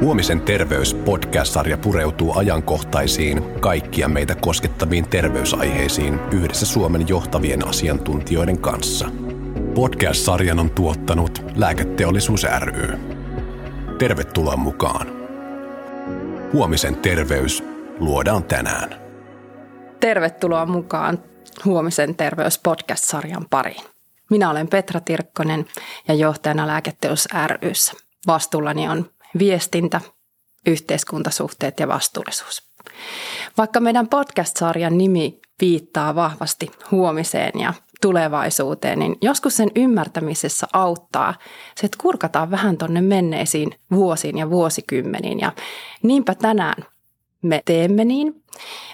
Huomisen terveys podcast-sarja pureutuu ajankohtaisiin, kaikkia meitä koskettaviin terveysaiheisiin yhdessä Suomen johtavien asiantuntijoiden kanssa. Podcast-sarjan on tuottanut Lääketeollisuus ry. Tervetuloa mukaan. Huomisen terveys luodaan tänään. Tervetuloa mukaan Huomisen terveys podcast-sarjan pariin. Minä olen Petra Tirkkonen ja johtajana Lääketeollisuus ryssä. Vastuullani on viestintä, yhteiskuntasuhteet ja vastuullisuus. Vaikka meidän podcast-sarjan nimi viittaa vahvasti huomiseen ja tulevaisuuteen, niin joskus sen ymmärtämisessä auttaa se, että kurkataan vähän tonne menneisiin vuosiin ja vuosikymmeniin. Ja niinpä tänään me teemme niin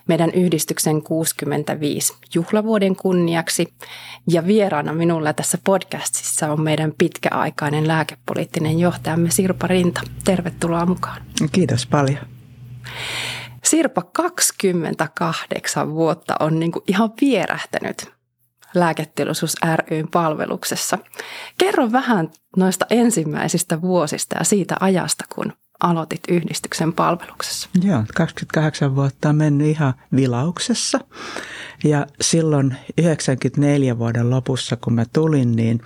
meidän yhdistyksen 65 juhlavuoden kunniaksi. Ja vieraana minulla tässä podcastissa on meidän pitkäaikainen lääkepoliittinen johtajamme Sirpa Rinta. Tervetuloa mukaan. Kiitos paljon. Sirpa, 28 vuotta on niin kuin ihan vierähtänyt lääketeollisuus ryn palveluksessa. Kerro vähän noista ensimmäisistä vuosista ja siitä ajasta, kun aloitit yhdistyksen palveluksessa? Joo, 28 vuotta on mennyt ihan vilauksessa. Ja silloin 94 vuoden lopussa, kun mä tulin, niin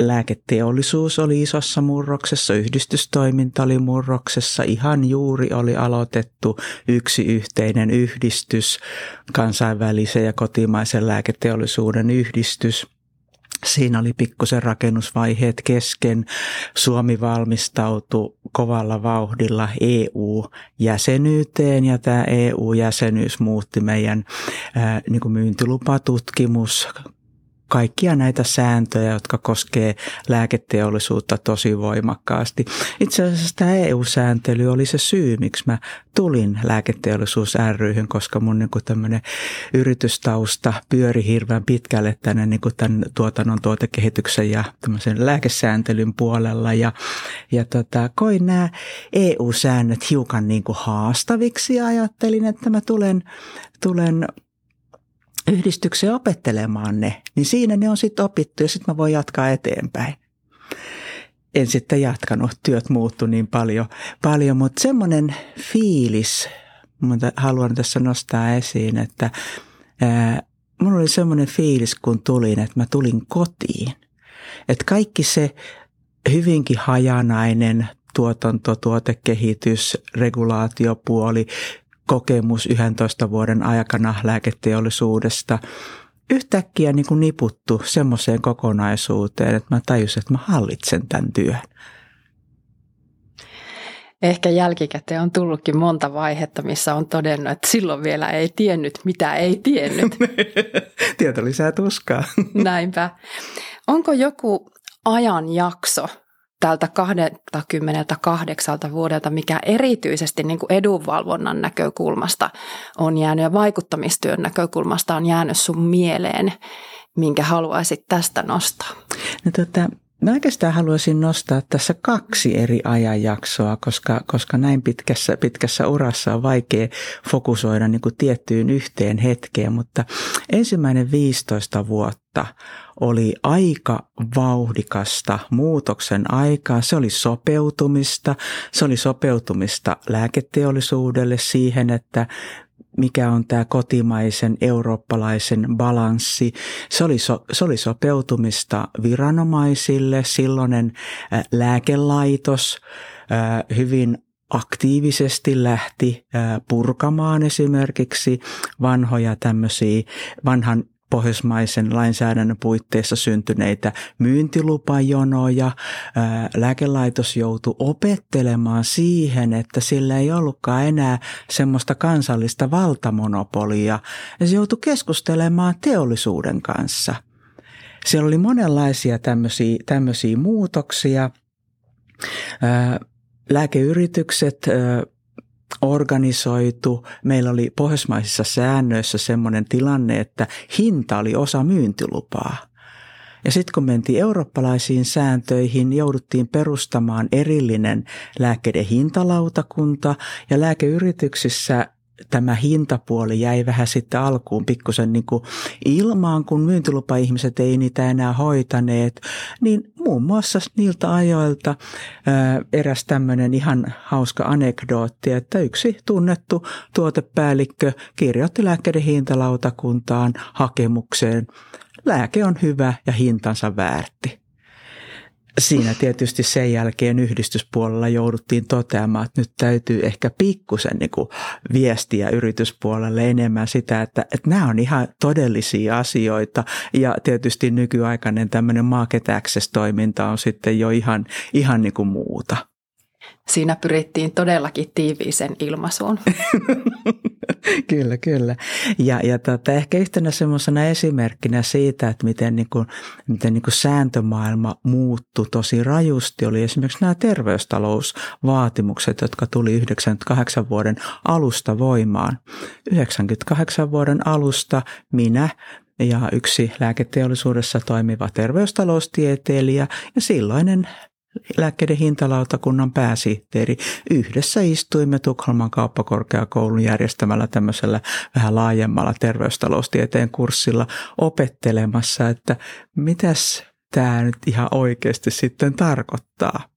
lääketeollisuus oli isossa murroksessa, yhdistystoiminta oli murroksessa, ihan juuri oli aloitettu yksi yhteinen yhdistys, kansainvälisen ja kotimaisen lääketeollisuuden yhdistys – Siinä oli pikkusen rakennusvaiheet kesken. Suomi valmistautui kovalla vauhdilla EU-jäsenyyteen ja tämä EU-jäsenyys muutti meidän ää, niin kuin myyntilupatutkimus, kaikkia näitä sääntöjä, jotka koskee lääketeollisuutta tosi voimakkaasti. Itse asiassa tämä EU-sääntely oli se syy, miksi mä tulin lääketeollisuus ryhyn, koska mun niin tämmöinen yritystausta pyöri hirveän pitkälle tänne niin kuin tämän tuotannon tuotekehityksen ja tämmöisen lääkesääntelyn puolella. Ja, ja tota, koin nämä EU-säännöt hiukan niin kuin haastaviksi ja ajattelin, että mä tulen, tulen yhdistykseen opettelemaan ne, niin siinä ne on sitten opittu ja sitten mä voin jatkaa eteenpäin. En sitten jatkanut, työt muuttu niin paljon, paljon mutta semmoinen fiilis, mutta haluan tässä nostaa esiin, että ää, mulla oli semmoinen fiilis, kun tulin, että mä tulin kotiin. Että kaikki se hyvinkin hajanainen tuotanto, tuotekehitys, regulaatiopuoli, kokemus 11 vuoden aikana lääketeollisuudesta yhtäkkiä niin kuin niputtu semmoiseen kokonaisuuteen, että mä tajusin, että mä hallitsen tämän työn. Ehkä jälkikäteen on tullutkin monta vaihetta, missä on todennut, että silloin vielä ei tiennyt, mitä ei tiennyt. Tieto lisää tuskaa. Näinpä. Onko joku ajanjakso, tältä 28 vuodelta, mikä erityisesti niin kuin edunvalvonnan näkökulmasta on jäänyt ja vaikuttamistyön näkökulmasta on jäänyt sun mieleen, minkä haluaisit tästä nostaa? No tota, Mä oikeastaan haluaisin nostaa tässä kaksi eri ajanjaksoa, koska, koska näin pitkässä, pitkässä urassa on vaikea fokusoida niin kuin tiettyyn yhteen hetkeen, mutta ensimmäinen 15 vuotta oli aika vauhdikasta muutoksen aikaa. Se oli sopeutumista, se oli sopeutumista lääketeollisuudelle siihen, että mikä on tämä kotimaisen eurooppalaisen balanssi. Se oli, so, se oli sopeutumista viranomaisille. Silloinen lääkelaitos hyvin aktiivisesti lähti purkamaan esimerkiksi vanhoja tämmöisiä, vanhan pohjoismaisen lainsäädännön puitteissa syntyneitä myyntilupajonoja. Lääkelaitos joutui opettelemaan siihen, että sillä ei ollutkaan enää semmoista kansallista valtamonopolia. Ja se joutui keskustelemaan teollisuuden kanssa. Siellä oli monenlaisia tämmöisiä, tämmöisiä muutoksia. Lääkeyritykset organisoitu. Meillä oli pohjoismaisissa säännöissä semmoinen tilanne, että hinta oli osa myyntilupaa. Ja sitten kun mentiin eurooppalaisiin sääntöihin, jouduttiin perustamaan erillinen lääkkeiden hintalautakunta ja lääkeyrityksissä tämä hintapuoli jäi vähän sitten alkuun pikkusen niin kuin ilmaan, kun myyntilupa-ihmiset ei niitä enää hoitaneet, niin muun muassa niiltä ajoilta ää, eräs tämmöinen ihan hauska anekdootti, että yksi tunnettu tuotepäällikkö kirjoitti lääkkeiden hintalautakuntaan hakemukseen. Lääke on hyvä ja hintansa väärti siinä tietysti sen jälkeen yhdistyspuolella jouduttiin toteamaan, että nyt täytyy ehkä pikkusen niin kuin viestiä yrityspuolelle enemmän sitä, että, että nämä on ihan todellisia asioita ja tietysti nykyaikainen tämmöinen market access-toiminta on sitten jo ihan, ihan niin kuin muuta. Siinä pyrittiin todellakin tiiviisen ilmaisuun. kyllä, kyllä. Ja, ja tota, ehkä yhtenä semmoisena esimerkkinä siitä, että miten, niin kuin, miten niin kuin sääntömaailma muuttui tosi rajusti, oli esimerkiksi nämä terveystalousvaatimukset, jotka tuli 98 vuoden alusta voimaan. 98 vuoden alusta minä ja yksi lääketeollisuudessa toimiva terveystaloustieteilijä ja silloinen lääkkeiden hintalautakunnan pääsihteeri. Yhdessä istuimme Tukholman kauppakorkeakoulun järjestämällä tämmöisellä vähän laajemmalla terveystaloustieteen kurssilla opettelemassa, että mitäs tämä nyt ihan oikeasti sitten tarkoittaa.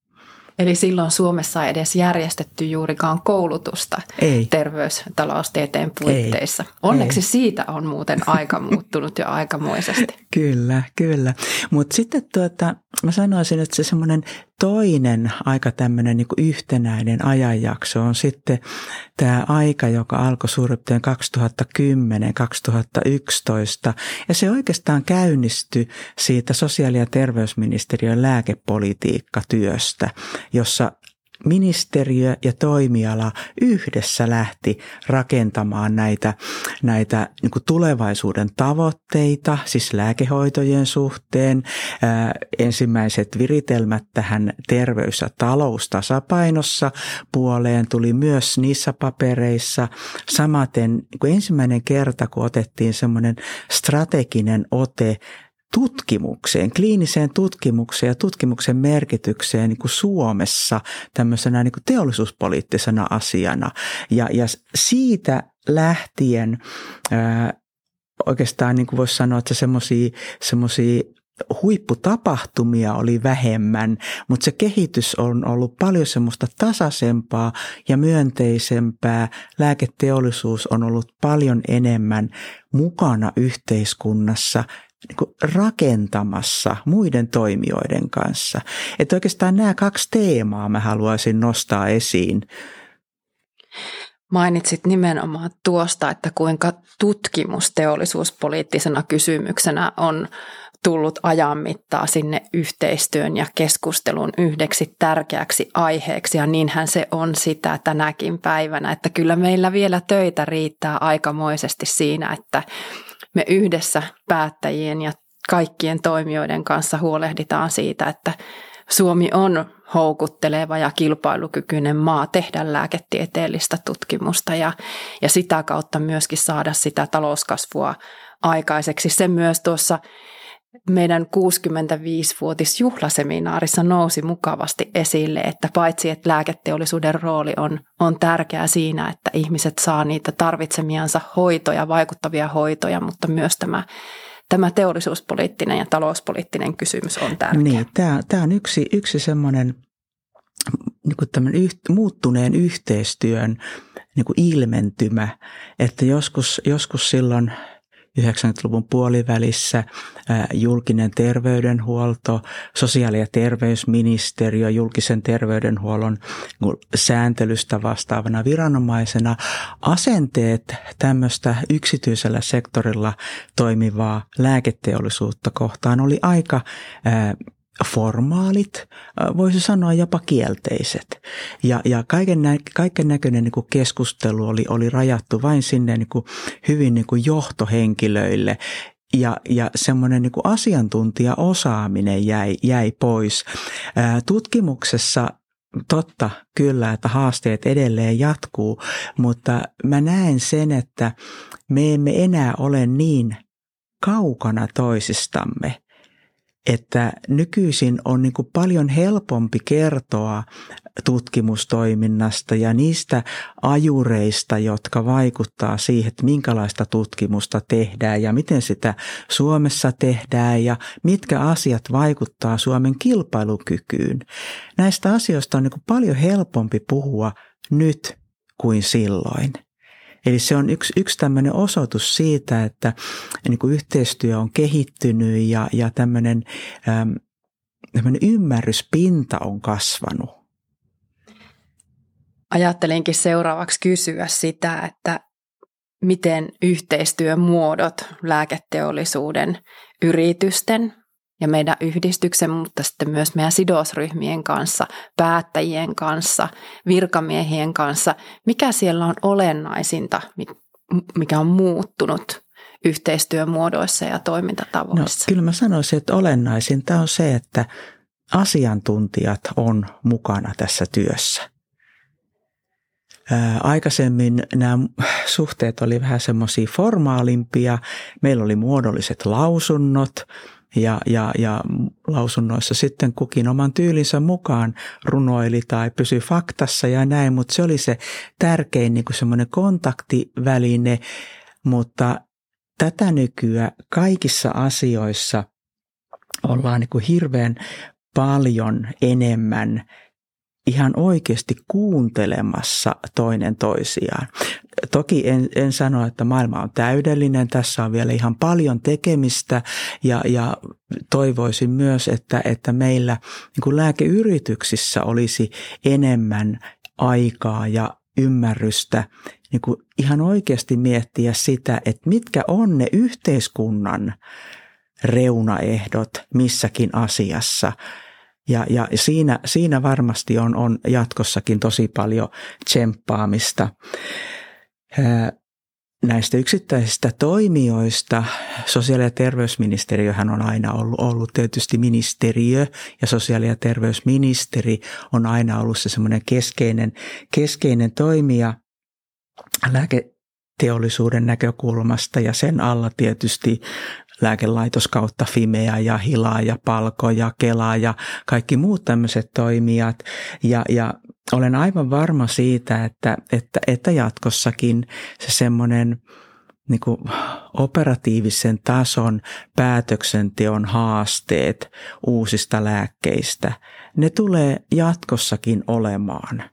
Eli silloin Suomessa ei edes järjestetty juurikaan koulutusta ei. terveystaloustieteen puitteissa. Ei. Onneksi ei. siitä on muuten aika muuttunut jo aikamoisesti. Kyllä, kyllä. Mutta sitten tuota, mä sanoisin, että se semmoinen toinen aika tämmöinen niin yhtenäinen ajanjakso on sitten tämä aika, joka alkoi suurin 2010-2011. Ja se oikeastaan käynnistyi siitä sosiaali- ja terveysministeriön lääkepolitiikkatyöstä, jossa ministeriö ja toimiala yhdessä lähti rakentamaan näitä, näitä niin tulevaisuuden tavoitteita, siis lääkehoitojen suhteen. Ää, ensimmäiset viritelmät tähän terveys- ja taloustasapainossa puoleen tuli myös niissä papereissa. Samaten niin ensimmäinen kerta, kun otettiin semmoinen strateginen ote tutkimukseen, kliiniseen tutkimukseen ja tutkimuksen merkitykseen niin kuin Suomessa tämmöisenä niin kuin teollisuuspoliittisena asiana. Ja, ja siitä lähtien ää, oikeastaan niin kuin voisi sanoa, että semmoisia huipputapahtumia oli vähemmän, mutta se kehitys on ollut paljon semmoista tasaisempaa ja myönteisempää. Lääketeollisuus on ollut paljon enemmän mukana yhteiskunnassa niin rakentamassa muiden toimijoiden kanssa. Että oikeastaan nämä kaksi teemaa mä haluaisin nostaa esiin. Mainitsit nimenomaan tuosta, että kuinka tutkimus teollisuuspoliittisena kysymyksenä on tullut ajan mittaa sinne yhteistyön ja keskustelun yhdeksi tärkeäksi aiheeksi. Ja niinhän se on sitä tänäkin päivänä, että kyllä meillä vielä töitä riittää aikamoisesti siinä, että me yhdessä päättäjien ja kaikkien toimijoiden kanssa huolehditaan siitä, että Suomi on houkutteleva ja kilpailukykyinen maa tehdä lääketieteellistä tutkimusta ja, ja sitä kautta myöskin saada sitä talouskasvua aikaiseksi. Se myös tuossa meidän 65-vuotisjuhlaseminaarissa nousi mukavasti esille, että paitsi että lääketeollisuuden rooli on, on tärkeä siinä, että ihmiset saa niitä tarvitsemiansa hoitoja, vaikuttavia hoitoja, mutta myös tämä tämä teollisuuspoliittinen ja talouspoliittinen kysymys on tärkeä. Niin, tämä, tämä on yksi, yksi semmoinen niin kuin yht, muuttuneen yhteistyön niin kuin ilmentymä, että joskus, joskus silloin – 90-luvun puolivälissä julkinen terveydenhuolto, sosiaali- ja terveysministeriö julkisen terveydenhuollon sääntelystä vastaavana viranomaisena. Asenteet tämmöistä yksityisellä sektorilla toimivaa lääketeollisuutta kohtaan oli aika formaalit, voisi sanoa jopa kielteiset. Ja, ja kaiken, nä, kaiken näköinen niin kuin keskustelu oli, oli rajattu vain sinne niin kuin hyvin niin kuin johtohenkilöille, ja, ja semmoinen niin asiantuntijaosaaminen jäi, jäi pois. Tutkimuksessa totta kyllä, että haasteet edelleen jatkuu, mutta mä näen sen, että me emme enää ole niin kaukana toisistamme että nykyisin on niin kuin paljon helpompi kertoa tutkimustoiminnasta ja niistä ajureista, jotka vaikuttaa siihen, että minkälaista tutkimusta tehdään ja miten sitä Suomessa tehdään ja mitkä asiat vaikuttaa Suomen kilpailukykyyn. Näistä asioista on niin kuin paljon helpompi puhua nyt kuin silloin. Eli se on yksi, yksi tämmöinen osoitus siitä, että niin kuin yhteistyö on kehittynyt ja, ja tämmöinen, äm, tämmöinen ymmärryspinta on kasvanut. Ajattelinkin seuraavaksi kysyä sitä, että miten yhteistyömuodot lääketeollisuuden, yritysten ja meidän yhdistyksen, mutta sitten myös meidän sidosryhmien kanssa, päättäjien kanssa, virkamiehien kanssa. Mikä siellä on olennaisinta, mikä on muuttunut yhteistyömuodoissa ja toimintatavoissa? No, kyllä mä sanoisin, että olennaisinta on se, että asiantuntijat on mukana tässä työssä. Aikaisemmin nämä suhteet oli vähän semmoisia formaalimpia. Meillä oli muodolliset lausunnot, ja, ja, ja lausunnoissa sitten kukin oman tyylinsä mukaan runoili tai pysyi faktassa ja näin, mutta se oli se tärkein niin kuin semmoinen kontaktiväline, mutta tätä nykyään kaikissa asioissa ollaan niin kuin hirveän paljon enemmän ihan oikeasti kuuntelemassa toinen toisiaan. Toki en, en sano, että maailma on täydellinen, tässä on vielä ihan paljon tekemistä ja, ja toivoisin myös, että, että meillä niin kuin lääkeyrityksissä olisi enemmän aikaa ja ymmärrystä niin kuin ihan oikeasti miettiä sitä, että mitkä on ne yhteiskunnan reunaehdot missäkin asiassa – ja, ja siinä, siinä varmasti on, on jatkossakin tosi paljon tsemppaamista. Näistä yksittäisistä toimijoista sosiaali- ja terveysministeriöhän on aina ollut, ollut tietysti ministeriö ja sosiaali- ja terveysministeri on aina ollut se semmoinen keskeinen, keskeinen toimija lääketeollisuuden näkökulmasta ja sen alla tietysti lääkelaitos kautta Fimea ja Hilaa ja Palko ja Kela ja kaikki muut tämmöiset toimijat. Ja, ja olen aivan varma siitä, että, että, että jatkossakin se semmoinen niin kuin operatiivisen tason päätöksenteon haasteet uusista lääkkeistä, ne tulee jatkossakin olemaan.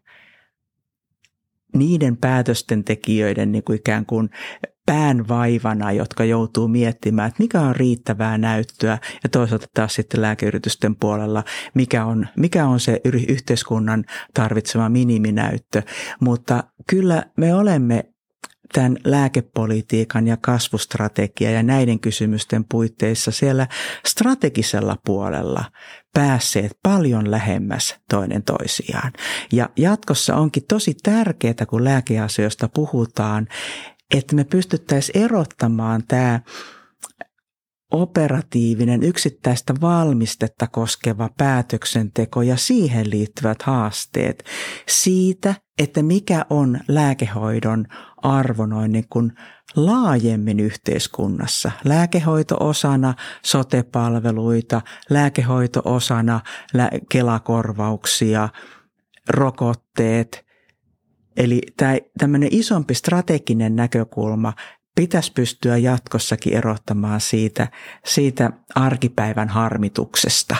Niiden päätösten tekijöiden niin kuin ikään kuin päänvaivana, jotka joutuu miettimään, että mikä on riittävää näyttöä ja toisaalta taas sitten lääkeyritysten puolella, mikä on, mikä on se yhteiskunnan tarvitsema miniminäyttö. Mutta kyllä me olemme tämän lääkepolitiikan ja kasvustrategia ja näiden kysymysten puitteissa siellä strategisella puolella päässeet paljon lähemmäs toinen toisiaan. Ja jatkossa onkin tosi tärkeää, kun lääkeasioista puhutaan, että me pystyttäisiin erottamaan tämä operatiivinen yksittäistä valmistetta koskeva päätöksenteko ja siihen liittyvät haasteet siitä, että mikä on lääkehoidon arvo noin niin kuin laajemmin yhteiskunnassa. Lääkehoito osana sotepalveluita, lääkehoito osana kelakorvauksia, rokotteet – Eli tämä tämmöinen isompi strateginen näkökulma pitäisi pystyä jatkossakin erottamaan siitä, siitä arkipäivän harmituksesta.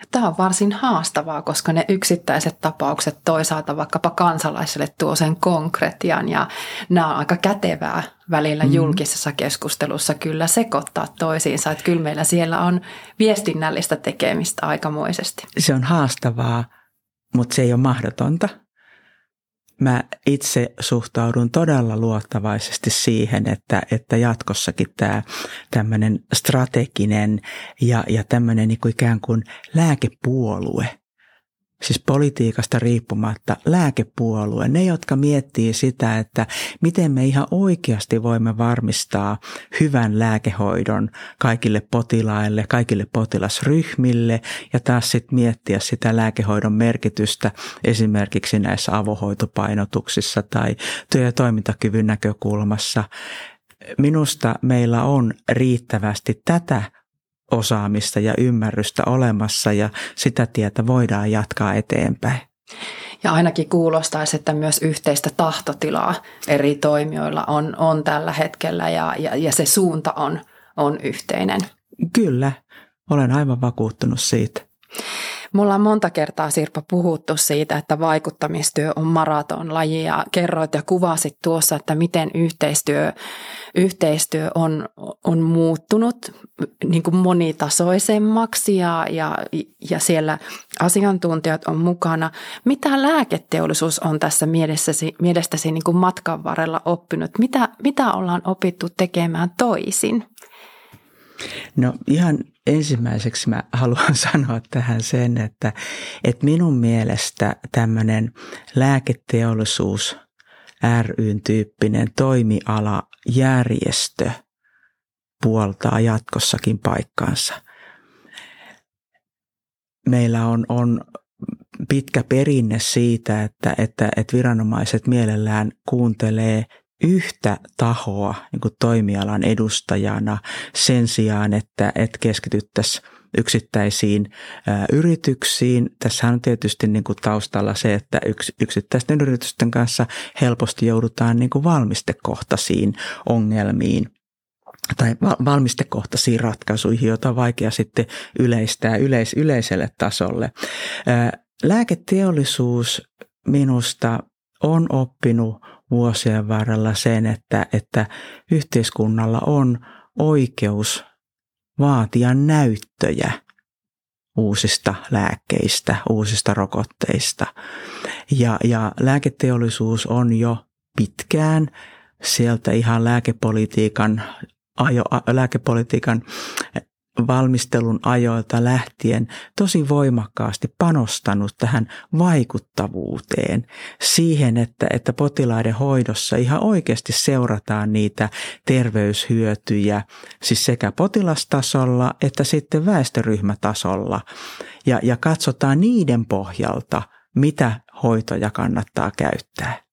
Ja tämä on varsin haastavaa, koska ne yksittäiset tapaukset toisaalta vaikkapa kansalaisille tuo sen konkretian ja nämä on aika kätevää välillä mm. julkisessa keskustelussa kyllä sekoittaa toisiinsa. Että kyllä meillä siellä on viestinnällistä tekemistä aikamoisesti. Se on haastavaa, mutta se ei ole mahdotonta mä itse suhtaudun todella luottavaisesti siihen, että, että jatkossakin tämä tämmöinen strateginen ja, ja tämmöinen niin kuin ikään kuin lääkepuolue – siis politiikasta riippumatta lääkepuolue, ne jotka miettii sitä, että miten me ihan oikeasti voimme varmistaa hyvän lääkehoidon kaikille potilaille, kaikille potilasryhmille ja taas sitten miettiä sitä lääkehoidon merkitystä esimerkiksi näissä avohoitopainotuksissa tai työ- ja toimintakyvyn näkökulmassa. Minusta meillä on riittävästi tätä osaamista ja ymmärrystä olemassa ja sitä tietä voidaan jatkaa eteenpäin. Ja ainakin kuulostaisi, että myös yhteistä tahtotilaa eri toimijoilla on, on tällä hetkellä ja, ja, ja se suunta on, on yhteinen. Kyllä, olen aivan vakuuttunut siitä. Me ollaan monta kertaa Sirpa puhuttu siitä, että vaikuttamistyö on maratonlaji ja kerroit ja kuvasit tuossa, että miten yhteistyö, yhteistyö on, on muuttunut niin kuin monitasoisemmaksi ja, ja, ja siellä asiantuntijat on mukana. Mitä lääketeollisuus on tässä mielestäsi, mielestäsi niin kuin matkan varrella oppinut? Mitä, mitä ollaan opittu tekemään toisin? No ihan ensimmäiseksi mä haluan sanoa tähän sen, että, että minun mielestä tämmöinen lääketeollisuus ryn tyyppinen toimiala järjestö puoltaa jatkossakin paikkaansa. Meillä on, on pitkä perinne siitä, että, että, että viranomaiset mielellään kuuntelee yhtä tahoa niin kuin toimialan edustajana sen sijaan, että, että keskityttäisiin yksittäisiin ä, yrityksiin. Tässä on tietysti niin kuin taustalla se, että yks, yksittäisten yritysten kanssa helposti joudutaan niin kuin valmistekohtaisiin ongelmiin tai valmistekohtaisiin ratkaisuihin, joita on vaikea sitten yleistää yleis, yleiselle tasolle. Ä, lääketeollisuus minusta on oppinut vuosien varrella sen, että, että yhteiskunnalla on oikeus vaatia näyttöjä uusista lääkkeistä, uusista rokotteista. Ja, ja lääketeollisuus on jo pitkään sieltä ihan lääkepolitiikan, ajo, lääkepolitiikan valmistelun ajoilta lähtien tosi voimakkaasti panostanut tähän vaikuttavuuteen, siihen, että, että potilaiden hoidossa ihan oikeasti seurataan niitä terveyshyötyjä, siis sekä potilastasolla että sitten väestöryhmätasolla, ja, ja katsotaan niiden pohjalta, mitä hoitoja kannattaa käyttää.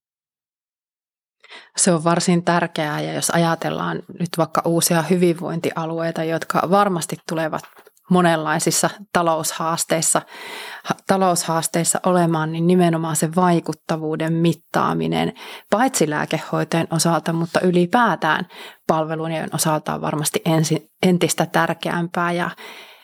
Se on varsin tärkeää ja jos ajatellaan nyt vaikka uusia hyvinvointialueita, jotka varmasti tulevat monenlaisissa taloushaasteissa, taloushaasteissa olemaan, niin nimenomaan se vaikuttavuuden mittaaminen, paitsi lääkehoitojen osalta, mutta ylipäätään palvelujen osalta on varmasti ensi, entistä tärkeämpää. Ja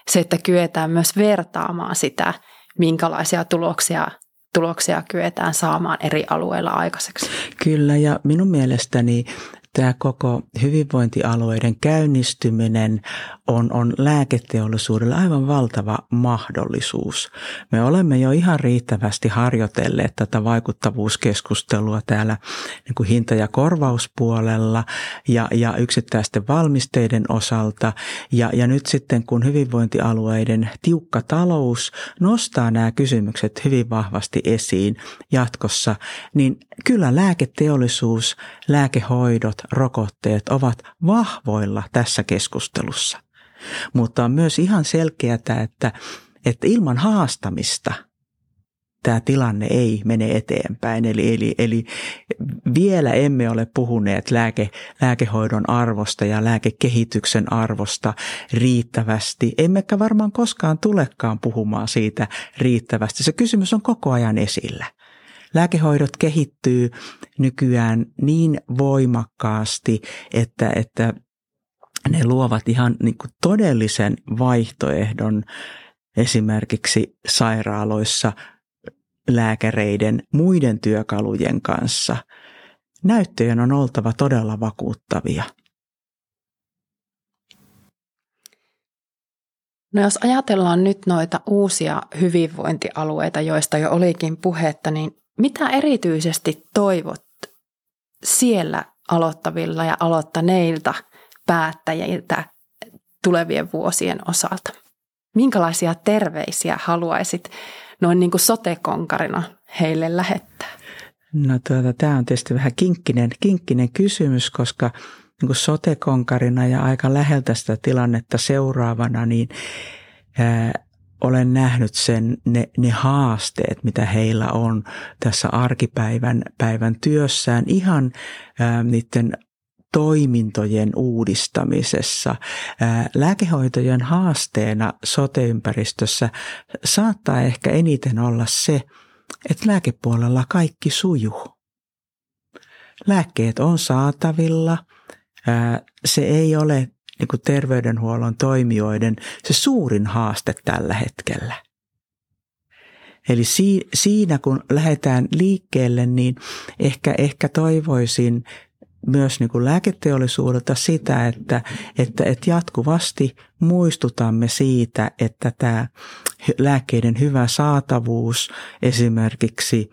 se, että kyetään myös vertaamaan sitä, minkälaisia tuloksia tuloksia kyetään saamaan eri alueilla aikaiseksi. Kyllä ja minun mielestäni tämä koko hyvinvointialueiden käynnistyminen on, on lääketeollisuudelle aivan valtava mahdollisuus. Me olemme jo ihan riittävästi harjoitelleet tätä vaikuttavuuskeskustelua täällä niin kuin hinta- ja korvauspuolella ja, ja yksittäisten valmisteiden osalta. Ja, ja nyt sitten kun hyvinvointialueiden tiukka talous nostaa nämä kysymykset hyvin vahvasti esiin jatkossa, niin kyllä lääketeollisuus, lääkehoidot, rokotteet ovat vahvoilla tässä keskustelussa. Mutta on myös ihan selkeää, että, että ilman haastamista tämä tilanne ei mene eteenpäin. Eli, eli, eli vielä emme ole puhuneet lääke, lääkehoidon arvosta ja lääkekehityksen arvosta riittävästi. Emmekä varmaan koskaan tulekaan puhumaan siitä riittävästi. Se kysymys on koko ajan esillä. Lääkehoidot kehittyy nykyään niin voimakkaasti, että, että ne luovat ihan niin kuin todellisen vaihtoehdon esimerkiksi sairaaloissa lääkäreiden muiden työkalujen kanssa. Näyttöjen on oltava todella vakuuttavia. No jos ajatellaan nyt noita uusia hyvinvointialueita, joista jo olikin puhetta, niin mitä erityisesti toivot siellä aloittavilla ja aloittaneilta päättäjiltä tulevien vuosien osalta? Minkälaisia terveisiä haluaisit noin niin kuin sotekonkarina heille lähettää? No tuota, tämä on tietysti vähän kinkkinen, kinkkinen kysymys, koska niin kuin sotekonkarina ja aika läheltä sitä tilannetta seuraavana, niin ää, olen nähnyt sen, ne, ne haasteet, mitä heillä on tässä arkipäivän päivän työssään ihan ää, niiden toimintojen uudistamisessa. Lääkehoitojen haasteena soteympäristössä saattaa ehkä eniten olla se, että lääkepuolella kaikki sujuu. Lääkkeet on saatavilla. Se ei ole niin kuin terveydenhuollon toimijoiden se suurin haaste tällä hetkellä. Eli siinä kun lähdetään liikkeelle, niin ehkä, ehkä toivoisin myös niin kuin lääketeollisuudelta sitä, että, että, että jatkuvasti muistutamme siitä, että tämä lääkkeiden hyvä saatavuus esimerkiksi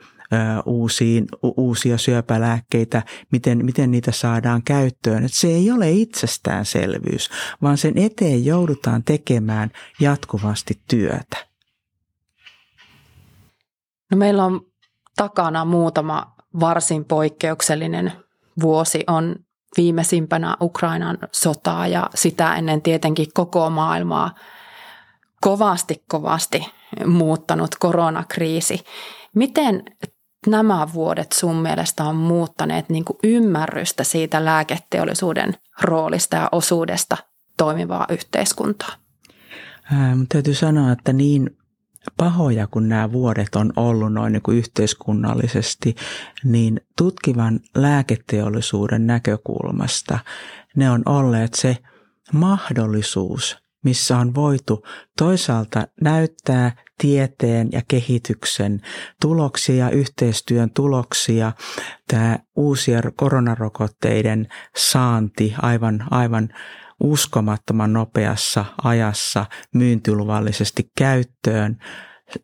uusiin, uusia syöpälääkkeitä, miten, miten niitä saadaan käyttöön. Että se ei ole itsestäänselvyys, vaan sen eteen joudutaan tekemään jatkuvasti työtä. No meillä on takana muutama varsin poikkeuksellinen vuosi on viimeisimpänä Ukrainan sotaa ja sitä ennen tietenkin koko maailmaa kovasti kovasti muuttanut koronakriisi. Miten nämä vuodet sun mielestä on muuttaneet niin kuin ymmärrystä siitä lääketeollisuuden roolista ja osuudesta toimivaa yhteiskuntaa? Ää, täytyy sanoa, että niin pahoja kun nämä vuodet on ollut noin niin kuin yhteiskunnallisesti, niin tutkivan lääketeollisuuden näkökulmasta ne on olleet se mahdollisuus, missä on voitu toisaalta näyttää tieteen ja kehityksen tuloksia, yhteistyön tuloksia, tämä uusien koronarokotteiden saanti aivan, aivan uskomattoman nopeassa ajassa myyntiluvallisesti käyttöön.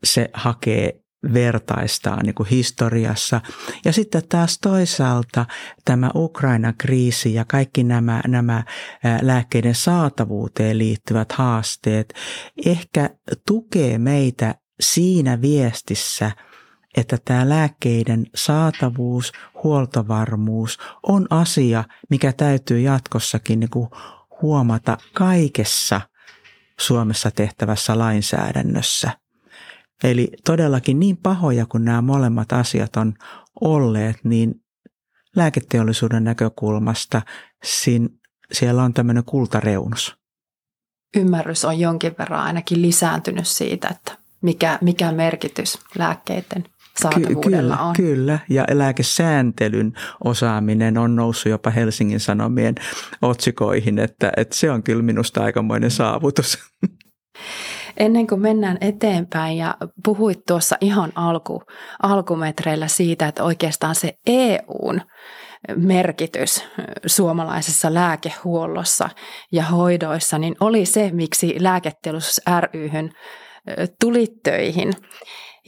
Se hakee vertaistaan niin kuin historiassa. Ja sitten taas toisaalta tämä Ukrainan kriisi ja kaikki nämä, nämä lääkkeiden saatavuuteen liittyvät haasteet ehkä tukee meitä siinä viestissä, että tämä lääkkeiden saatavuus, huoltovarmuus on asia, mikä täytyy jatkossakin niin kuin huomata kaikessa Suomessa tehtävässä lainsäädännössä. Eli todellakin niin pahoja kuin nämä molemmat asiat on olleet, niin lääketeollisuuden näkökulmasta siinä, siellä on tämmöinen kultareunus. Ymmärrys on jonkin verran ainakin lisääntynyt siitä, että mikä, mikä merkitys lääkkeiden saatavuudella on. Kyllä, ja lääkesääntelyn osaaminen on noussut jopa Helsingin Sanomien otsikoihin, että, että se on kyllä minusta aikamoinen saavutus. Ennen kuin mennään eteenpäin ja puhuit tuossa ihan alku, alkumetreillä siitä, että oikeastaan se EUn merkitys suomalaisessa lääkehuollossa ja hoidoissa, niin oli se, miksi lääketeollisuus ryhyn tulit töihin.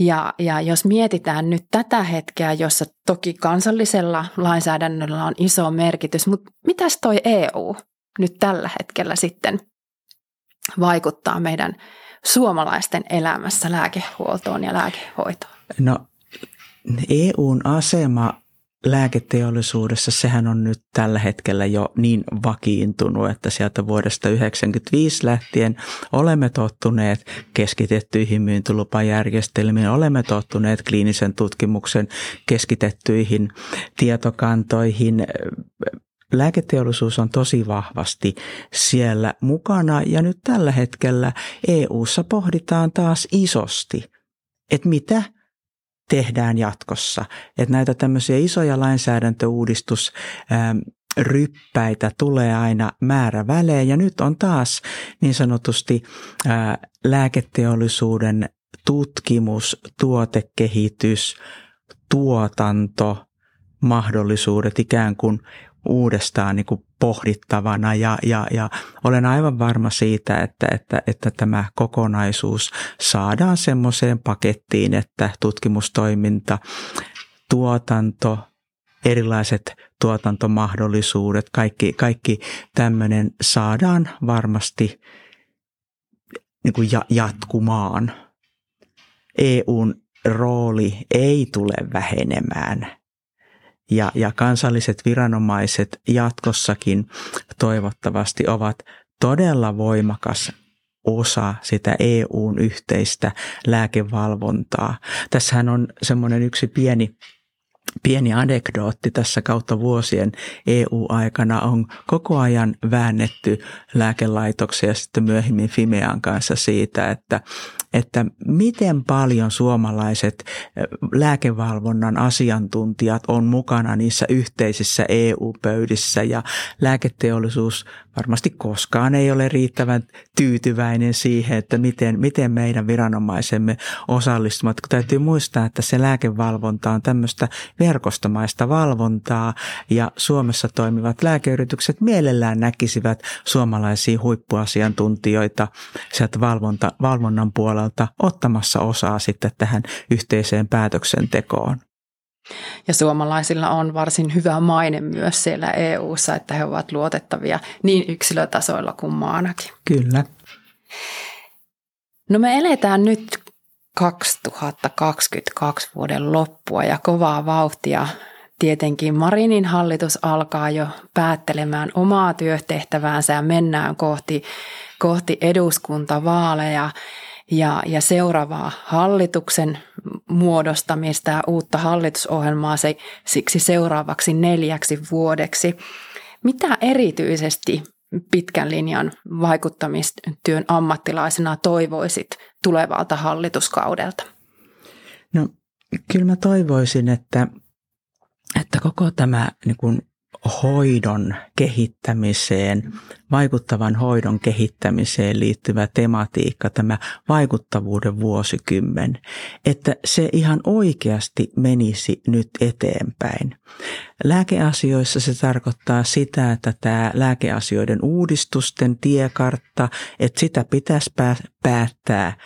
Ja, ja jos mietitään nyt tätä hetkeä, jossa toki kansallisella lainsäädännöllä on iso merkitys, mutta mitäs toi EU nyt tällä hetkellä sitten vaikuttaa meidän suomalaisten elämässä lääkehuoltoon ja lääkehoitoon? No EUn asema lääketeollisuudessa sehän on nyt tällä hetkellä jo niin vakiintunut, että sieltä vuodesta 1995 lähtien olemme tottuneet keskitettyihin myyntilupajärjestelmiin, olemme tottuneet kliinisen tutkimuksen keskitettyihin tietokantoihin. Lääketeollisuus on tosi vahvasti siellä mukana ja nyt tällä hetkellä EU:ssa pohditaan taas isosti, että mitä – tehdään jatkossa. Että näitä tämmöisiä isoja lainsäädäntöuudistus ryppäitä tulee aina määrä välein ja nyt on taas niin sanotusti ää, lääketeollisuuden tutkimus, tuotekehitys, tuotanto, mahdollisuudet ikään kuin uudestaan niin kuin pohdittavana ja, ja, ja olen aivan varma siitä, että, että, että tämä kokonaisuus saadaan semmoiseen pakettiin, että tutkimustoiminta, tuotanto, erilaiset tuotantomahdollisuudet, kaikki, kaikki tämmöinen saadaan varmasti niin kuin jatkumaan. EUn rooli ei tule vähenemään ja, ja kansalliset viranomaiset jatkossakin toivottavasti ovat todella voimakas osa sitä EUn yhteistä lääkevalvontaa. Tässähän on semmoinen yksi pieni pieni anekdootti tässä kautta vuosien EU-aikana on koko ajan väännetty lääkelaitoksia ja sitten myöhemmin Fimean kanssa siitä, että että miten paljon suomalaiset lääkevalvonnan asiantuntijat on mukana niissä yhteisissä EU-pöydissä ja lääketeollisuus varmasti koskaan ei ole riittävän tyytyväinen siihen, että miten, miten meidän viranomaisemme osallistuvat. Kun täytyy muistaa, että se lääkevalvonta on tämmöistä verkostomaista valvontaa ja Suomessa toimivat lääkeyritykset mielellään näkisivät suomalaisia huippuasiantuntijoita sieltä valvonta, valvonnan puolelta ottamassa osaa sitten tähän yhteiseen päätöksentekoon. Ja suomalaisilla on varsin hyvä maine myös siellä EU:ssa, että he ovat luotettavia niin yksilötasoilla kuin maanakin. Kyllä. No me eletään nyt 2022 vuoden loppua ja kovaa vauhtia. Tietenkin Marinin hallitus alkaa jo päättelemään omaa työtehtäväänsä ja mennään kohti, kohti eduskuntavaaleja ja, ja seuraavaa hallituksen muodostamista ja uutta hallitusohjelmaa se, siksi seuraavaksi neljäksi vuodeksi. Mitä erityisesti pitkän linjan vaikuttamistyön ammattilaisena toivoisit tulevalta hallituskaudelta? No kyllä mä toivoisin, että, että koko tämä niin kuin hoidon kehittämiseen, vaikuttavan hoidon kehittämiseen liittyvä tematiikka, tämä vaikuttavuuden vuosikymmen, että se ihan oikeasti menisi nyt eteenpäin. Lääkeasioissa se tarkoittaa sitä, että tämä lääkeasioiden uudistusten tiekartta, että sitä pitäisi päättää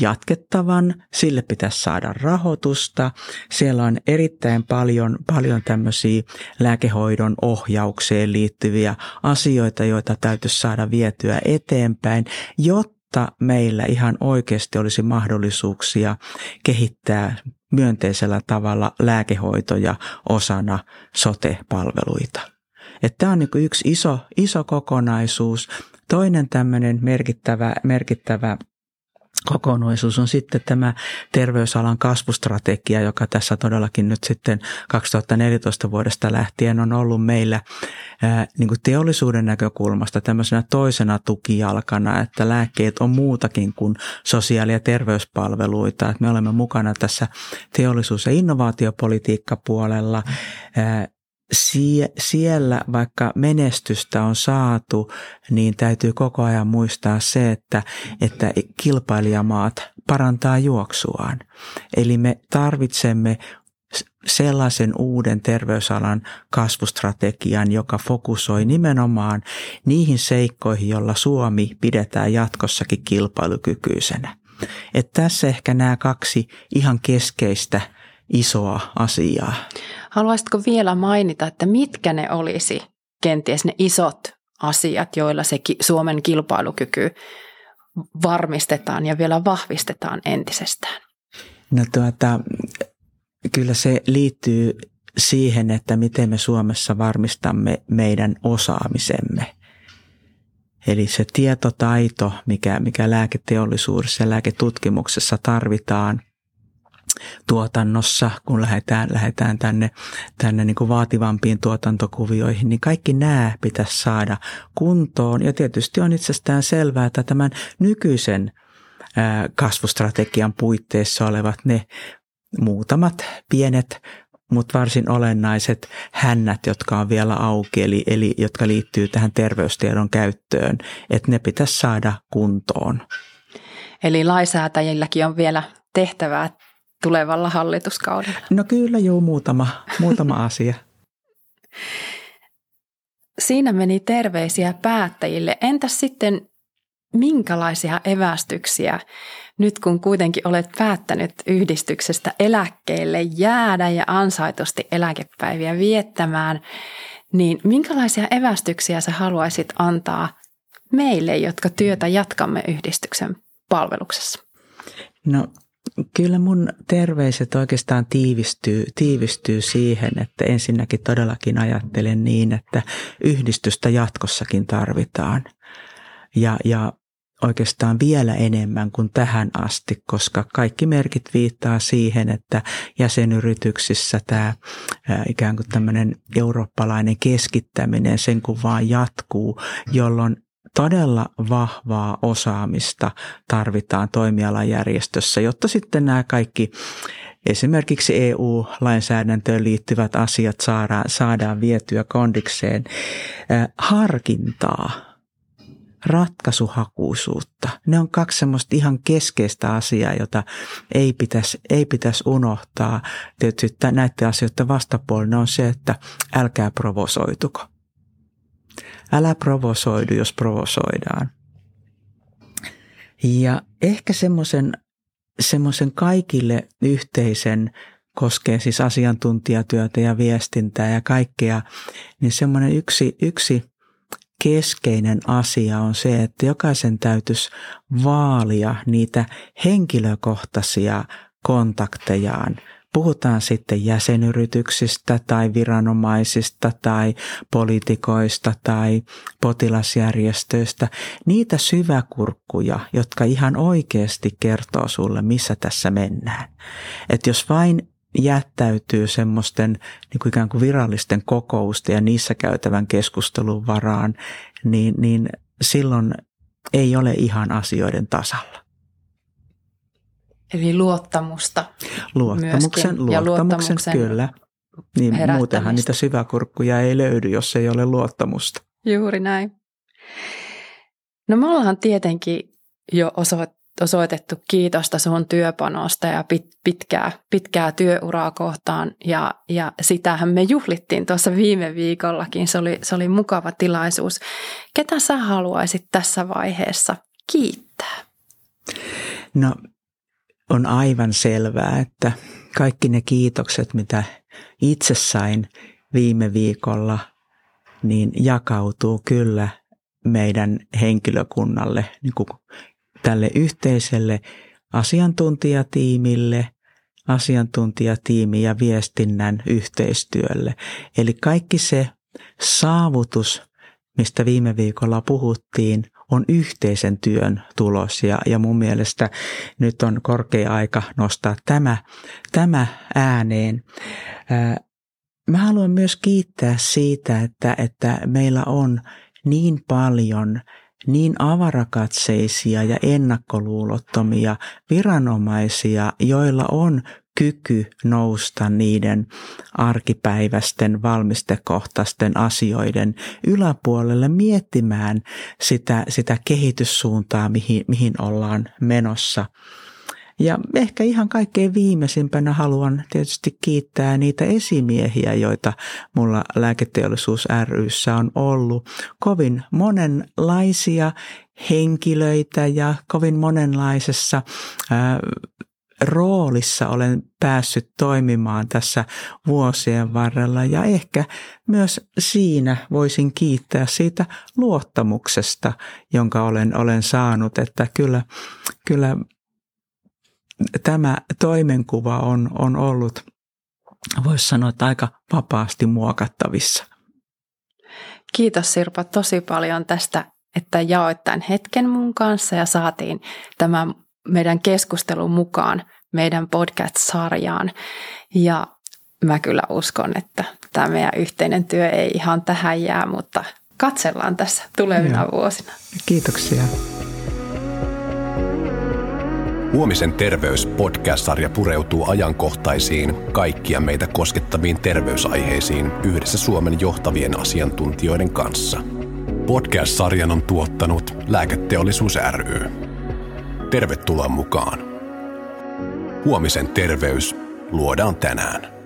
jatkettavan, sille pitäisi saada rahoitusta. Siellä on erittäin paljon, paljon tämmöisiä lääkehoidon ohjaukseen liittyviä asioita, joita täytyisi saada vietyä eteenpäin, jotta meillä ihan oikeasti olisi mahdollisuuksia kehittää myönteisellä tavalla lääkehoitoja osana sote-palveluita. Tämä on niin yksi iso, iso kokonaisuus. Toinen tämmöinen merkittävä, merkittävä kokonaisuus on sitten tämä terveysalan kasvustrategia, joka tässä todellakin nyt sitten 2014 vuodesta lähtien on ollut meillä niin kuin teollisuuden näkökulmasta tämmöisenä toisena tukijalkana, että lääkkeet on muutakin kuin sosiaali- ja terveyspalveluita. Että me olemme mukana tässä teollisuus- ja innovaatiopolitiikkapuolella sie, siellä vaikka menestystä on saatu, niin täytyy koko ajan muistaa se, että, että kilpailijamaat parantaa juoksuaan. Eli me tarvitsemme sellaisen uuden terveysalan kasvustrategian, joka fokusoi nimenomaan niihin seikkoihin, joilla Suomi pidetään jatkossakin kilpailukykyisenä. Että tässä ehkä nämä kaksi ihan keskeistä isoa asiaa. Haluaisitko vielä mainita, että mitkä ne olisi kenties ne isot asiat, joilla se Suomen kilpailukyky varmistetaan ja vielä vahvistetaan entisestään? No tuota, kyllä se liittyy siihen, että miten me Suomessa varmistamme meidän osaamisemme. Eli se tietotaito, mikä, mikä lääketeollisuudessa ja lääketutkimuksessa tarvitaan – tuotannossa, kun lähdetään, lähdetään tänne, tänne niin kuin vaativampiin tuotantokuvioihin, niin kaikki nämä pitäisi saada kuntoon. Ja tietysti on itsestään selvää, että tämän nykyisen kasvustrategian puitteissa olevat ne muutamat pienet mutta varsin olennaiset hännät, jotka on vielä auki, eli, eli jotka liittyy tähän terveystiedon käyttöön, että ne pitäisi saada kuntoon. Eli lainsäätäjilläkin on vielä tehtävää tulevalla hallituskaudella? No kyllä joo, muutama, muutama asia. Siinä meni terveisiä päättäjille. Entäs sitten minkälaisia evästyksiä nyt kun kuitenkin olet päättänyt yhdistyksestä eläkkeelle jäädä ja ansaitusti eläkepäiviä viettämään, niin minkälaisia evästyksiä sä haluaisit antaa meille, jotka työtä jatkamme yhdistyksen palveluksessa? No Kyllä mun terveiset oikeastaan tiivistyy, tiivistyy siihen, että ensinnäkin todellakin ajattelen niin, että yhdistystä jatkossakin tarvitaan. Ja, ja oikeastaan vielä enemmän kuin tähän asti, koska kaikki merkit viittaa siihen, että jäsenyrityksissä tämä ikään kuin tämmöinen eurooppalainen keskittäminen sen kun vaan jatkuu, jolloin todella vahvaa osaamista tarvitaan toimialajärjestössä, jotta sitten nämä kaikki esimerkiksi EU-lainsäädäntöön liittyvät asiat saadaan, saadaan vietyä kondikseen. Harkintaa, ratkaisuhakuisuutta. Ne on kaksi semmoista ihan keskeistä asiaa, jota ei pitäisi, ei pitäisi unohtaa. Tietysti näiden asioiden vastapuolena on se, että älkää provosoituko. Älä provosoidu, jos provosoidaan. Ja ehkä semmoisen semmoisen kaikille yhteisen, koskee siis asiantuntijatyötä ja viestintää ja kaikkea, niin semmoinen yksi, yksi keskeinen asia on se, että jokaisen täytyisi vaalia niitä henkilökohtaisia kontaktejaan – Puhutaan sitten jäsenyrityksistä tai viranomaisista tai poliitikoista tai potilasjärjestöistä. Niitä syväkurkkuja, jotka ihan oikeasti kertoo sulle, missä tässä mennään. Että jos vain jättäytyy semmoisten niin kuin ikään kuin virallisten kokousten ja niissä käytävän keskustelun varaan, niin, niin silloin ei ole ihan asioiden tasalla. Eli luottamusta Luottamuksen, myöskin. luottamuksen, ja luottamuksen kyllä. Niin muutenhan niitä syväkurkkuja ei löydy, jos ei ole luottamusta. Juuri näin. No me ollaan tietenkin jo osoitettu kiitosta sun työpanosta ja pit, pitkää, pitkää työuraa kohtaan ja, ja sitähän me juhlittiin tuossa viime viikollakin. Se oli, se oli mukava tilaisuus. Ketä sä haluaisit tässä vaiheessa kiittää? No on aivan selvää, että kaikki ne kiitokset, mitä itse sain viime viikolla, niin jakautuu kyllä meidän henkilökunnalle, niin kuin tälle yhteiselle asiantuntijatiimille, asiantuntijatiimi ja viestinnän yhteistyölle. Eli kaikki se saavutus, mistä viime viikolla puhuttiin, on yhteisen työn tulos ja, ja mun mielestä nyt on korkea aika nostaa tämä, tämä ääneen. Mä haluan myös kiittää siitä, että, että meillä on niin paljon niin avarakatseisia ja ennakkoluulottomia viranomaisia, joilla on kyky nousta niiden arkipäiväisten valmistekohtaisten asioiden yläpuolelle miettimään sitä, sitä kehityssuuntaa, mihin, mihin ollaan menossa. Ja ehkä ihan kaikkein viimeisimpänä haluan tietysti kiittää niitä esimiehiä, joita mulla lääketeollisuus ryssä on ollut. Kovin monenlaisia henkilöitä ja kovin monenlaisessa ää, roolissa olen päässyt toimimaan tässä vuosien varrella ja ehkä myös siinä voisin kiittää siitä luottamuksesta, jonka olen, olen saanut, että kyllä, kyllä tämä toimenkuva on, on ollut, voisi sanoa, että aika vapaasti muokattavissa. Kiitos Sirpa tosi paljon tästä, että jaoit tämän hetken mun kanssa ja saatiin tämä meidän keskustelun mukaan meidän podcast-sarjaan. Ja mä kyllä uskon, että tämä meidän yhteinen työ ei ihan tähän jää, mutta katsellaan tässä tulevina Joo. vuosina. Kiitoksia. Huomisen terveys podcast-sarja pureutuu ajankohtaisiin, kaikkia meitä koskettaviin terveysaiheisiin yhdessä Suomen johtavien asiantuntijoiden kanssa. Podcast-sarjan on tuottanut Lääketeollisuus ry. Tervetuloa mukaan. Huomisen terveys luodaan tänään.